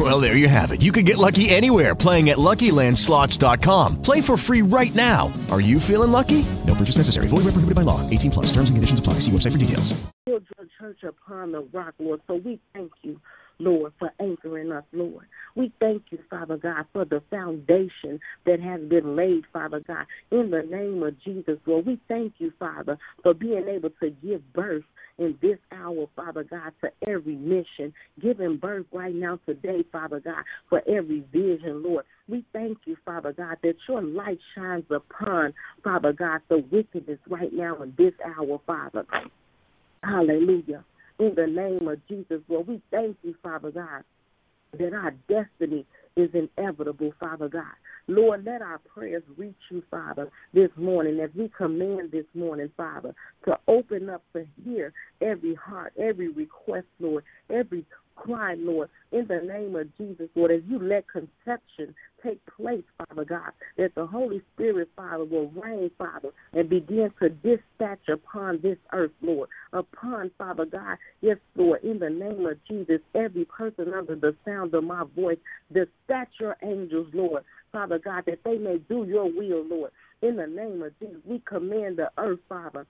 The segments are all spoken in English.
Well, there you have it. You can get lucky anywhere playing at LuckyLandSlots.com. Play for free right now. Are you feeling lucky? No purchase necessary. Void where prohibited by law. 18 plus. Terms and conditions apply. See website for details. Build your church upon the rock, Lord. So we thank you. Lord, for anchoring us, Lord. We thank you, Father God, for the foundation that has been laid, Father God, in the name of Jesus, Lord. We thank you, Father, for being able to give birth in this hour, Father God, to every mission, giving birth right now today, Father God, for every vision, Lord. We thank you, Father God, that your light shines upon, Father God, the wickedness right now in this hour, Father. God. Hallelujah in the name of Jesus. Lord, we thank you, Father God, that our destiny is inevitable, Father God. Lord, let our prayers reach you, Father, this morning as we command this morning, Father, to open up to hear every heart, every request, Lord, every cry, Lord, in the name of Jesus, Lord, as you let conception take place, Father God, that the Holy Spirit, Father, will reign, Father, and begin to dispatch upon this earth, Lord, upon, Father God, yes, Lord, in the name of Jesus, every person under the sound of my voice, dispatch your angels, Lord, Father God, that they may do your will, Lord. In the name of Jesus, we command the earth, Father,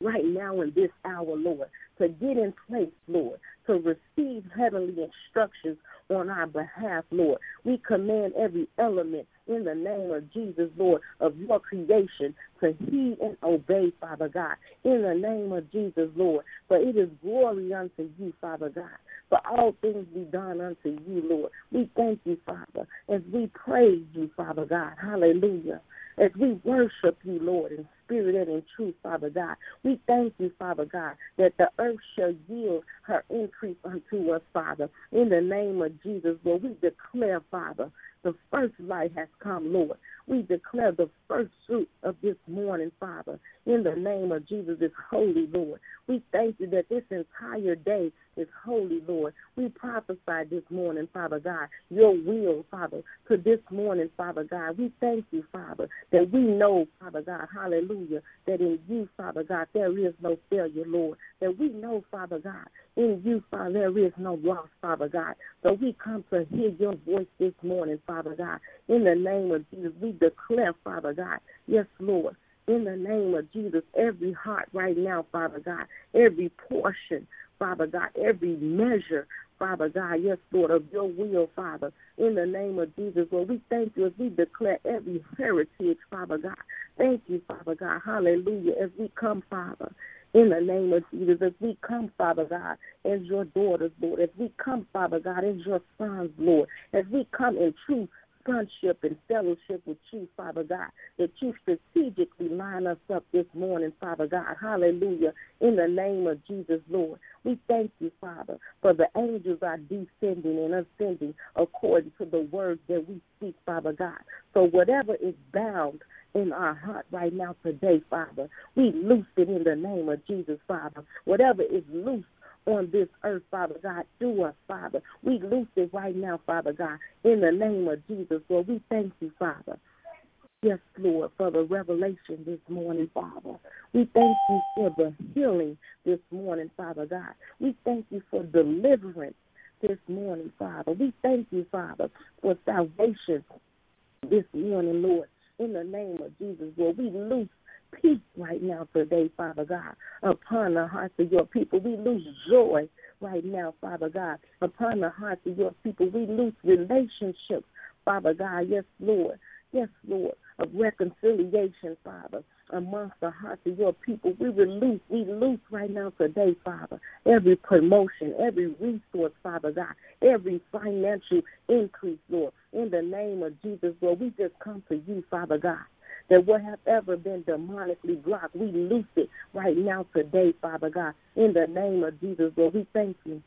right now in this hour, Lord, to get in place, Lord, to receive heavenly instructions on our behalf, Lord. We command every element in the name of Jesus, Lord, of your creation to heed and obey, Father God, in the name of Jesus, Lord. For it is glory unto you, Father God. For all things be done unto you, Lord. We thank you, Father, as we praise you, Father God. Hallelujah as we worship you, Lord, in spirit and in truth, Father God. We thank you, Father God, that the earth shall yield her increase unto us, Father. In the name of Jesus, Lord, we declare, Father, the first light has come, Lord. We declare the first fruit of this morning, Father. In the name of Jesus is holy, Lord. We thank you that this entire day is holy, Lord. We prophesy this morning, Father God, your will, Father, to this morning, Father God. We thank you, Father, that we know, Father God, hallelujah, that in you, Father God, there is no failure, Lord. That we know, Father God, in you, Father, there is no loss, Father God. So we come to hear your voice this morning, Father God. In the name of Jesus, we declare, Father God, yes, Lord, in the name of Jesus, every heart right now, Father God, every portion, Father God, every measure, Father God, yes, Lord, of your will, Father, in the name of Jesus, Lord, we thank you as we declare every heritage, Father God. Thank you, Father God, hallelujah, as we come, Father, in the name of Jesus, as we come, Father God, as your daughters, Lord, as we come, Father God, as your sons, Lord, as we come in true sonship and fellowship with you, Father God, that you strategically line us up this morning, Father God. Hallelujah. In the name of Jesus, Lord. We thank you, Father, for the angels are descending and ascending according to the words that we speak, Father God. So whatever is bound in our heart right now today, Father, we loose it in the name of Jesus, Father. Whatever is loose on this earth, Father God, through us, Father. We loose it right now, Father God, in the name of Jesus, Lord. We thank you, Father. Yes, Lord, for the revelation this morning, Father. We thank you for the healing this morning, Father God. We thank you for deliverance this morning, Father. We thank you, Father, for salvation this morning, Lord. In the name of Jesus, Lord, we loose peace right now today, Father God, upon the hearts of your people. We lose joy right now, Father God, upon the hearts of your people. We lose relationships, Father God. Yes, Lord. Yes, Lord, of reconciliation, Father, amongst the hearts of your people. We release, we loose right now today, Father, every promotion, every resource, Father God, every financial increase, Lord. In the name of Jesus, Lord, we just come to you, Father God that what have ever been demonically blocked, we loose it right now today, Father God. In the name of Jesus, Lord, we thank you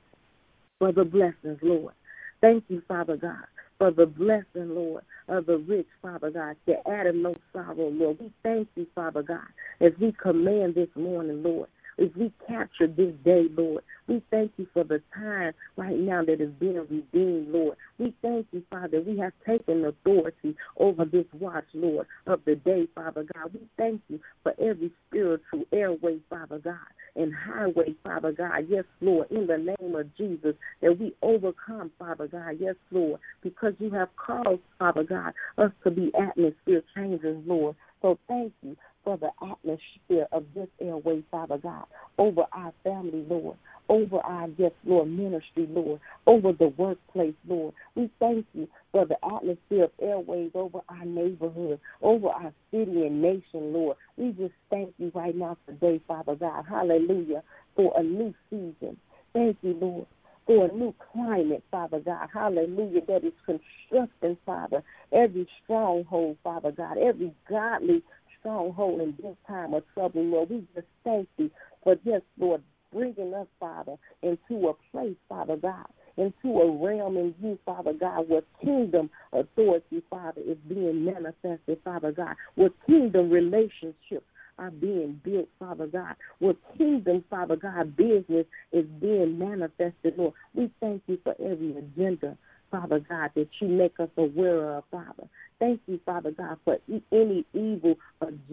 for the blessings, Lord. Thank you, Father God, for the blessing, Lord, of the rich, Father God, that added no sorrow, Lord. We thank you, Father God, as we command this morning, Lord. As we capture this day, Lord. We thank you for the time right now that is being redeemed, Lord. We thank you, Father, we have taken authority over this watch, Lord, of the day, Father God. We thank you for every spiritual airway, Father God, and highway, Father God. Yes, Lord, in the name of Jesus, that we overcome, Father God. Yes, Lord, because you have caused, Father God, us to be atmosphere changers, Lord. So thank you for the atmosphere of this airway, Father God, over our family, Lord, over our, yes, Lord, ministry, Lord, over the workplace, Lord. We thank you for the atmosphere of airways over our neighborhood, over our city and nation, Lord. We just thank you right now today, Father God. Hallelujah, for a new season. Thank you, Lord for a new climate, Father God. Hallelujah. That is constructing, Father, every stronghold, Father God, every godly stronghold in this time of trouble, Lord. We just thank you for just, Lord, bringing us, Father, into a place, Father God, into a realm in you, Father God, where kingdom authority, Father, is being manifested, Father God, where kingdom relationships are being built, Father God, where kingdom, Father God, business is being manifested, Lord. We thank you for every agenda, Father God, that you make us aware of, Father. Thank you, Father God, for any evil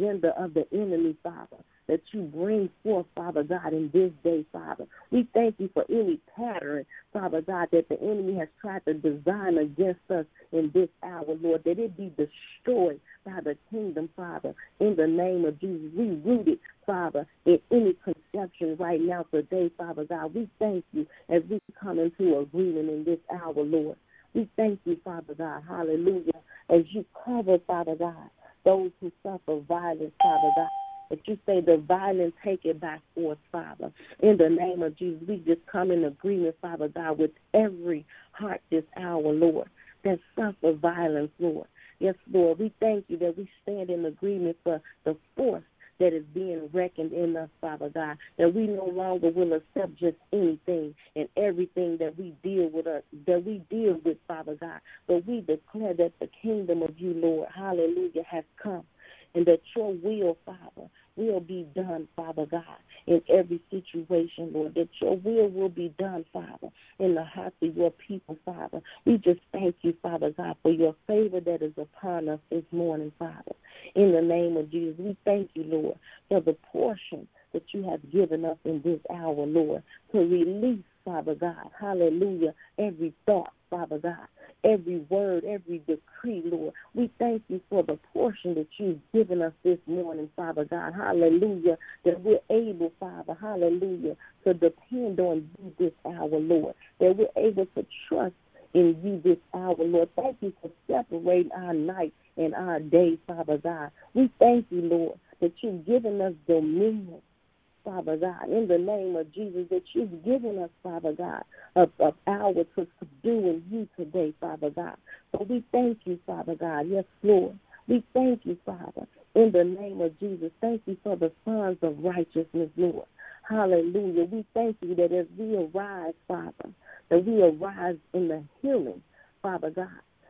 agenda of the enemy, Father, that you bring forth, Father God, in this day, Father. We thank you for any pattern, Father God, that the enemy has tried to design against us in this hour, Lord, that it be destroyed by the kingdom, Father, in the name of Jesus. We root it, Father, in any conception right now today, Father God. We thank you as we come into agreement in this hour, Lord. We thank you, Father God. Hallelujah as you cover, Father God, those who suffer violence, Father God. That you say the violence take it by force, Father. In the name of Jesus, we just come in agreement, Father God, with every heart this hour, Lord, that suffer violence, Lord. Yes, Lord, we thank you that we stand in agreement for the force that is being reckoned in us, Father God, that we no longer will accept just anything and everything that we deal with us, that we deal with, Father God, but we declare that the kingdom of you, Lord, hallelujah, has come and that your will, Father, will be done, Father God, in every situation, Lord, that your will will be done, Father, in the hearts of your people, Father. We just thank you, Father God, for your favor that is upon us this morning, Father. In the name of Jesus, we thank you, Lord, for the portion that you have given us in this hour, Lord, to release, Father God, hallelujah, every thought, Father God, every word, every decree, Lord. We thank you for the portion that you've given us this morning, Father God. Hallelujah. That we're able, Father, hallelujah, to depend on you this hour, Lord. That we're able to trust in you this hour, Lord. Thank you for separating our night and our day, Father God. We thank you, Lord, that you've given us dominion Father God, in the name of Jesus, that you've given us, Father God, a, a power to subdue in you today, Father God. So we thank you, Father God. Yes, Lord. We thank you, Father, in the name of Jesus. Thank you for the sons of righteousness, Lord. Hallelujah. We thank you that as we arise, Father, that we arise in the healing, Father God,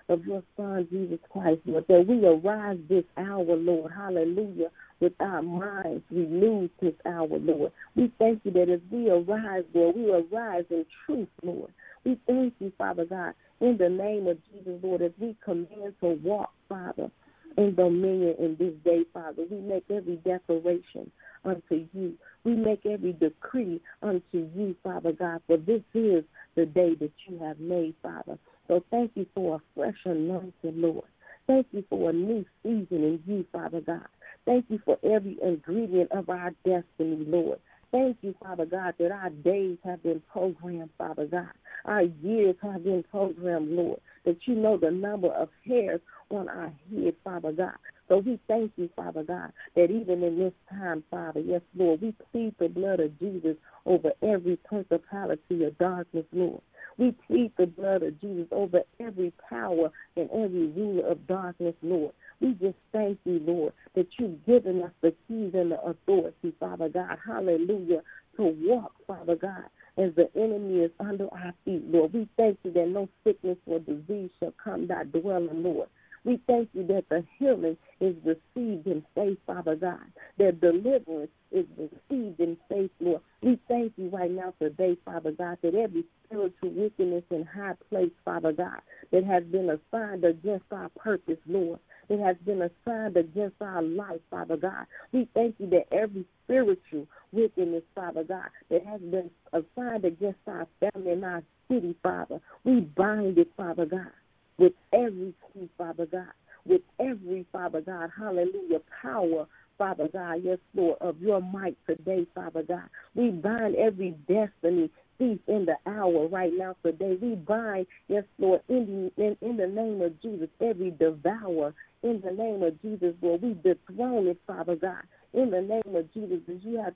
of your Son, Jesus Christ, Lord, that we arise this hour, Lord. Hallelujah with our minds renewed this hour, Lord. We thank you that as we arise, Lord, we arise in truth, Lord. We thank you, Father God, in the name of Jesus, Lord, as we command to walk, Father, in dominion in this day, Father. We make every declaration unto you. We make every decree unto you, Father God, for this is the day that you have made, Father. So thank you for a fresh anointing, Lord. Thank you for a new season in you, Father God. Thank you for every ingredient of our destiny, Lord. Thank you, Father God, that our days have been programmed, Father God. Our years have been programmed, Lord. That you know the number of hairs on our head, Father God. So we thank you, Father God, that even in this time, Father, yes, Lord, we plead the blood of Jesus over every principality of darkness, Lord. We plead the blood of Jesus over every power and every ruler of darkness, Lord. We just thank you, Lord, that you've given us the keys and the authority, Father God. Hallelujah. To walk, Father God, as the enemy is under our feet, Lord. We thank you that no sickness or disease shall come thy dwelling, Lord. We thank you that the healing is received in faith, Father God. That deliverance is received in faith, Lord We thank you right now today, Father God, that every spiritual wickedness in high place, Father God, that has been assigned against our purpose, Lord, that has been assigned against our life, Father God. We thank you that every spiritual wickedness, Father God, that has been assigned against our family and our city, Father, we bind it, Father God, with every key, Father God, with every, Father God, hallelujah, power Father God, yes, Lord, of your might today, Father God. We bind every destiny thief in the hour right now today. We bind, yes, Lord, in the, in, in the name of Jesus, every devourer in the name of Jesus, Lord. We dethrone it, Father God, in the name of Jesus, you have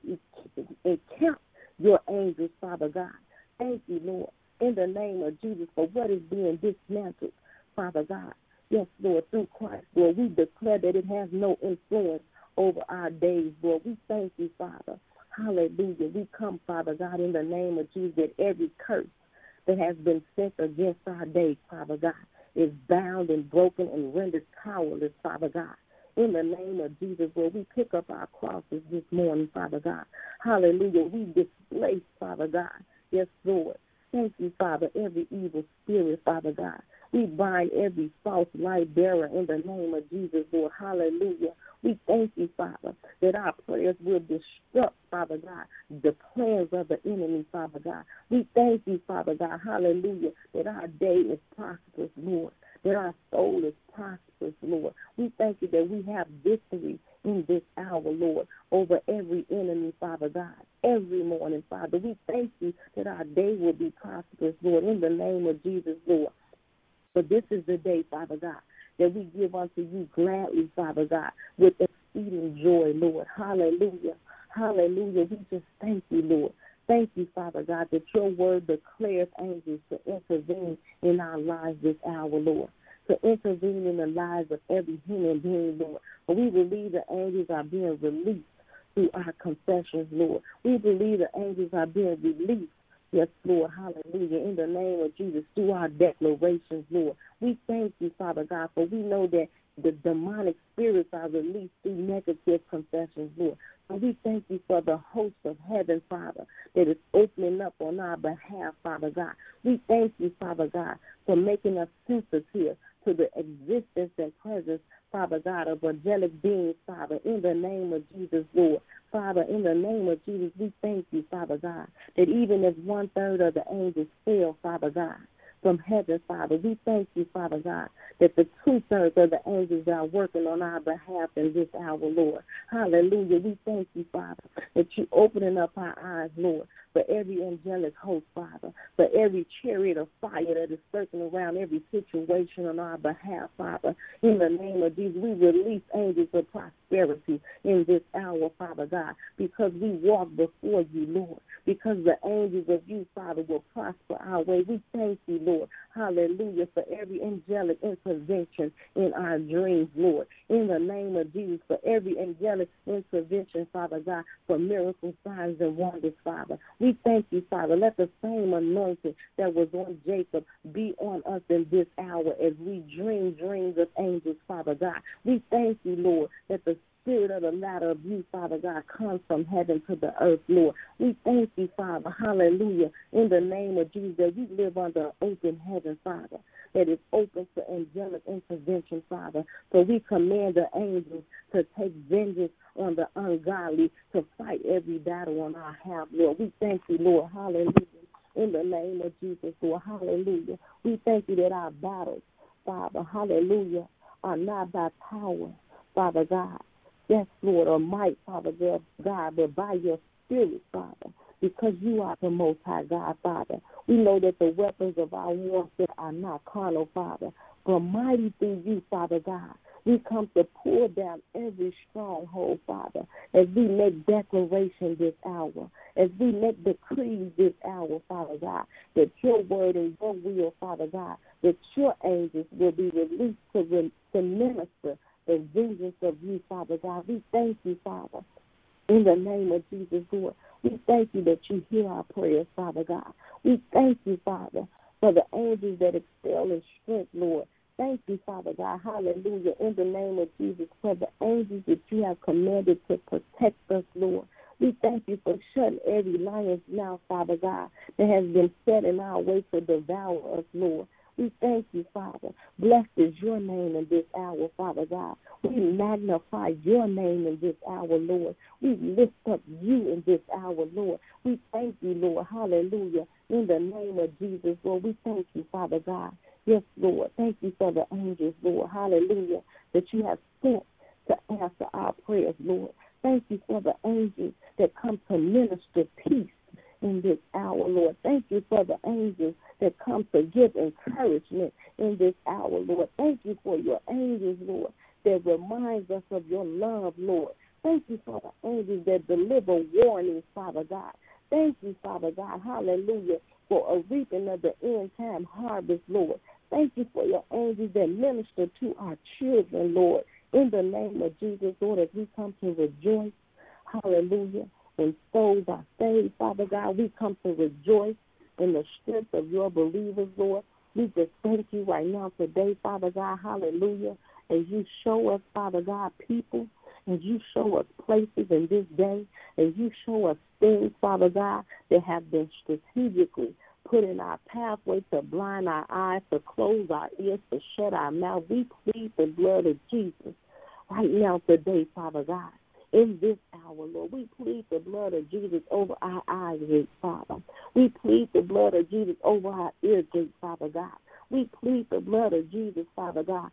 encamped your angels, Father God. Thank you, Lord, in the name of Jesus, for what is being dismantled, Father God. Yes, Lord, through Christ, Lord, we declare that it has no influence over our days, Lord. We thank you, Father. Hallelujah. We come, Father God, in the name of Jesus, that every curse that has been sent against our days, Father God, is bound and broken and rendered powerless, Father God. In the name of Jesus, Lord, we pick up our crosses this morning, Father God. Hallelujah. We displace, Father God. Yes, Lord. Thank you, Father, every evil spirit, Father God. We bind every false light bearer in the name of Jesus, Lord. Hallelujah. We thank you, Father, that our prayers will disrupt, Father God, the plans of the enemy, Father God. We thank you, Father God, hallelujah, that our day is prosperous, Lord, that our soul is prosperous, Lord. We thank you that we have victory in this hour, Lord, over every enemy, Father God. Every morning, Father, we thank you that our day will be prosperous, Lord, in the name of Jesus, Lord. But this is the day, Father God, that we give unto you gladly, Father God, with exceeding joy, Lord. Hallelujah. Hallelujah. We just thank you, Lord. Thank you, Father God, that your word declares angels to intervene in our lives this hour, Lord. To intervene in the lives of every human being, Lord. But we believe the angels are being released through our confessions, Lord. We believe the angels are being released Yes, Lord, hallelujah. In the name of Jesus, through our declarations, Lord. We thank you, Father God, for we know that the demonic spirits are released through negative confessions, Lord. So we thank you for the host of heaven, Father, that is opening up on our behalf, Father God. We thank you, Father God, for making us sensitive to the existence and presence, Father God, of angelic beings, Father, in the name of Jesus, Lord. Father, in the name of Jesus, we thank you, Father God, that even as one third of the angels fell, Father God, from heaven, Father, we thank you, Father God, that the two thirds of the angels are working on our behalf in this hour, Lord. Hallelujah. We thank you, Father, that you're opening up our eyes, Lord, for every angelic host, Father, for every chariot of fire that is circling around every situation on our behalf, Father. In the name of Jesus, we release angels of prosperity in this hour, Father God, because we walk before you, Lord, because the angels of you, Father, will prosper our way. We thank you, Lord. Hallelujah, for every angelic intervention in our dreams, Lord. In the name of Jesus, for every angelic intervention, Father God, for miracle signs and wonders, Father. We thank you, Father. Let the same anointing that was on Jacob be on us in this hour as we dream dreams of angels, Father God. We thank you, Lord, that the spirit of the ladder of you, Father God, comes from heaven to the earth, Lord. We thank you, Father, hallelujah, in the name of Jesus, that we live under open heaven, Father, that is open for angelic intervention, Father. So we command the angels to take vengeance on the ungodly, to fight every battle on our behalf, Lord. We thank you, Lord, hallelujah, in the name of Jesus, Lord, hallelujah. We thank you that our battles, Father, hallelujah, are not by power, Father God, Yes, Lord, or might, Father God, but by your spirit, Father, because you are the most high God, Father. We know that the weapons of our warfare are not carnal, Father, but mighty through you, Father God. We come to pull down every stronghold, Father, as we make declaration this hour, as we make decrees this hour, Father God, that your word and your will, Father God, that your angels will be released to, to minister the vengeance of you, Father God. We thank you, Father, in the name of Jesus, Lord. We thank you that you hear our prayers, Father God. We thank you, Father, for the angels that excel in strength, Lord. Thank you, Father God. Hallelujah. In the name of Jesus, for the angels that you have commanded to protect us, Lord. We thank you for shutting every lion's mouth, Father God, that has been set in our way to devour us, Lord. We thank you, Father. Blessed is your name in this hour, Father God. We magnify your name in this hour, Lord. We lift up you in this hour, Lord. We thank you, Lord. Hallelujah. In the name of Jesus, Lord, we thank you, Father God. Yes, Lord. Thank you for the angels, Lord. Hallelujah. That you have sent to answer our prayers, Lord. Thank you for the angels that come to minister peace in this hour, Lord. Thank you for the angels that come to give encouragement in this hour, Lord. Thank you for your angels, Lord, that reminds us of your love, Lord. Thank you for the angels that deliver warnings, Father God. Thank you, Father God. Hallelujah. For a reaping of the end time harvest, Lord. Thank you for your angels that minister to our children, Lord. In the name of Jesus, Lord, as we come to rejoice, hallelujah, when souls are saved, Father God, we come to rejoice in the strength of your believers, Lord. We just thank you right now today, Father God, hallelujah, as you show us, Father God, people, as you show us places in this day, as you show us things, Father God, that have been strategically put in our pathway to blind our eyes, to close our ears, to shut our mouth. We plead the blood of Jesus right now today, Father God. In this hour, Lord, we plead the blood of Jesus over our eye gates, Father. We plead the blood of Jesus over our ear gates, Father God. We plead the blood of Jesus, Father God,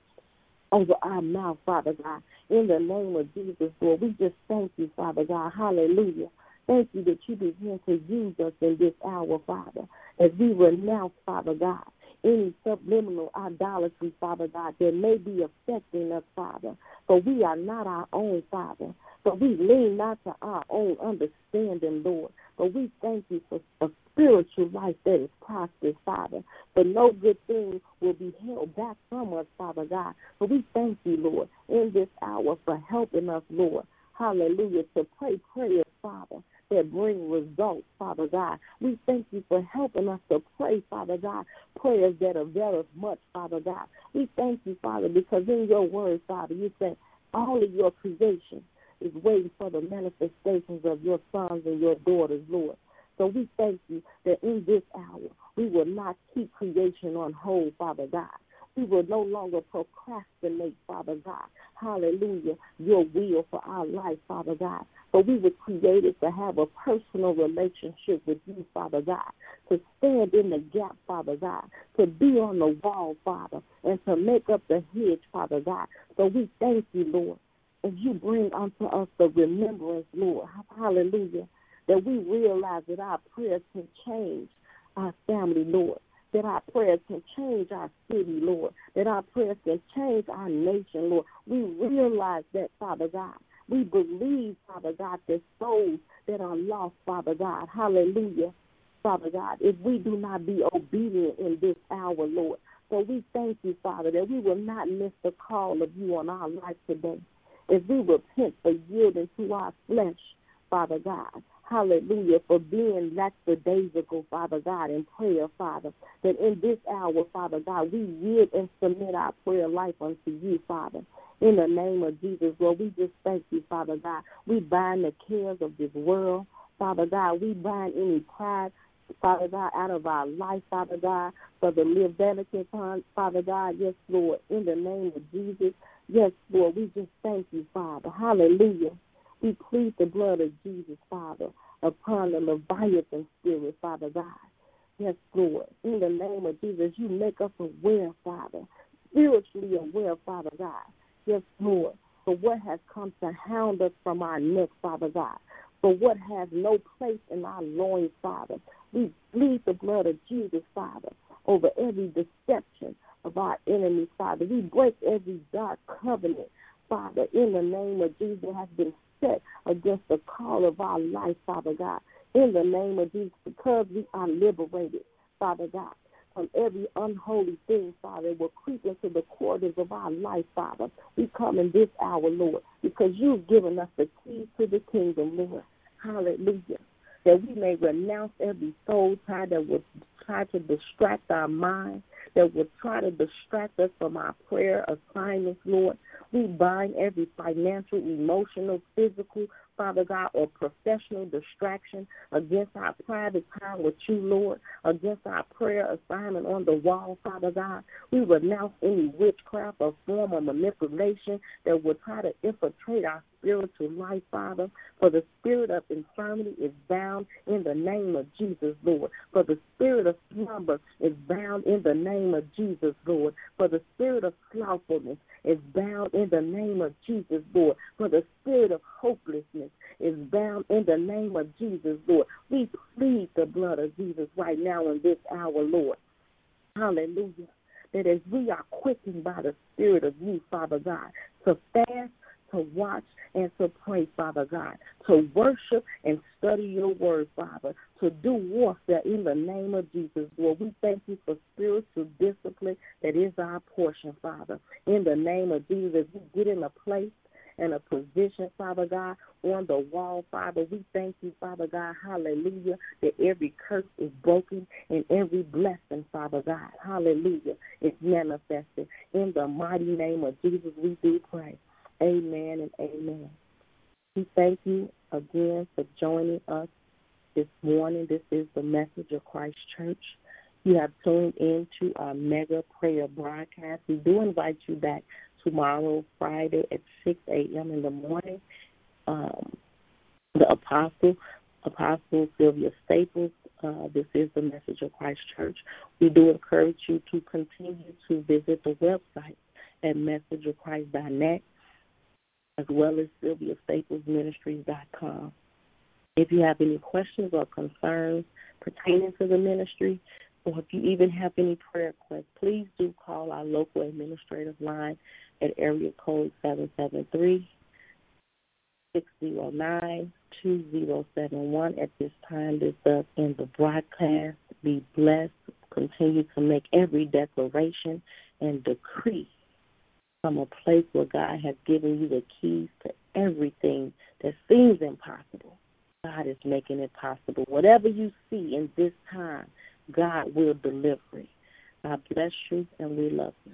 over our mouth, Father God. In the name of Jesus, Lord, we just thank you, Father God. Hallelujah. Thank you that you begin to use us in this hour, Father, as we renounce, Father God, any subliminal idolatry, Father God, that may be affecting us, Father. For we are not our own, Father. But we lean not to our own understanding, Lord. But we thank you for a spiritual life that is prosperous, Father. But no good thing will be held back from us, Father God. But we thank you, Lord, in this hour for helping us, Lord. Hallelujah. To pray prayers, Father, that bring results, Father God. We thank you for helping us to pray, Father God, prayers that avail us much, Father God. We thank you, Father, because in your word, Father, you said all of your creation is waiting for the manifestations of your sons and your daughters, Lord. So we thank you that in this hour we will not keep creation on hold, Father God. We will no longer procrastinate, Father God. Hallelujah. Your will for our life, Father God. But we were created to have a personal relationship with you, Father God. To stand in the gap, Father God. To be on the wall, Father. And to make up the hedge, Father God. So we thank you, Lord as you bring unto us the remembrance, Lord, hallelujah, that we realize that our prayers can change our family, Lord, that our prayers can change our city, Lord, that our prayers can change our nation, Lord. We realize that, Father God. We believe, Father God, that souls that are lost, Father God, hallelujah, Father God, if we do not be obedient in this hour, Lord. So we thank you, Father, that we will not miss the call of you on our life today if we repent for yielding to our flesh, Father God. Hallelujah, for being lackadaisical, Father God, in prayer, Father. That in this hour, Father God, we yield and submit our prayer life unto you, Father. In the name of Jesus, Lord, we just thank you, Father God. We bind the cares of this world, Father God. We bind any pride, Father God, out of our life, Father God, for the Leviticus, Father God. Yes, Lord, in the name of Jesus. Yes, Lord, we just thank you, Father. Hallelujah. We plead the blood of Jesus, Father, upon the Leviathan spirit, Father God. Yes, Lord. In the name of Jesus, you make us aware, Father, spiritually aware, Father God. Yes, Lord, for what has come to hound us from our neck, Father God. For what has no place in our loins, Father. We plead the blood of Jesus, Father, over every deception of our enemies, Father. We break every dark covenant, Father, in the name of Jesus that has been set against the call of our life, Father God. In the name of Jesus, because we are liberated, Father God, from every unholy thing, Father, will creep into the quarters of our life, Father. We come in this hour, Lord, because you've given us the keys to the kingdom, Lord. Hallelujah. That we may renounce every soul tie that will try to distract our mind, that will try to distract us from our prayer assignments, Lord. We bind every financial, emotional, physical, Father God, or professional distraction against our private time with you, Lord, against our prayer assignment on the wall, Father God. We renounce any witchcraft or form of manipulation that would try to infiltrate our spiritual life, Father. For the spirit of infirmity is bound in the name of Jesus, Lord. For the spirit of slumber is bound in the name of Jesus, Lord. For the spirit of slothfulness is bound in the name of Jesus, Lord. For the spirit of hopelessness is bound in the name of Jesus, Lord. We plead the blood of Jesus right now in this hour, Lord. Hallelujah. That as we are quickened by the Spirit of you, Father God, to fast, to watch, and to pray, Father God, to worship and study your word, Father, to do warfare in the name of Jesus, Lord. We thank you for spiritual discipline that is our portion, Father. In the name of Jesus, we get in a place and a position, Father God, on the wall, Father. We thank you, Father God, hallelujah, that every curse is broken and every blessing, Father God, hallelujah, is manifested. In the mighty name of Jesus, we do pray. Amen and amen. We thank you again for joining us this morning. This is the message of Christ Church. You have tuned in to our mega prayer broadcast. We do invite you back tomorrow, Friday at 6 a.m. in the morning. Um, the Apostle, Apostle Sylvia Staples, uh, this is the message of Christ Church. We do encourage you to continue to visit the website at messageofchrist.net as well as SylviaStaplesMinistries.com. If you have any questions or concerns pertaining to the ministry, or if you even have any prayer requests, please do call our local administrative line at area code 773 609 2071. At this time, this does end the broadcast. Be blessed. Continue to make every declaration and decree from a place where God has given you the keys to everything that seems impossible. God is making it possible. Whatever you see in this time, God will deliver it. God bless you, and we love you.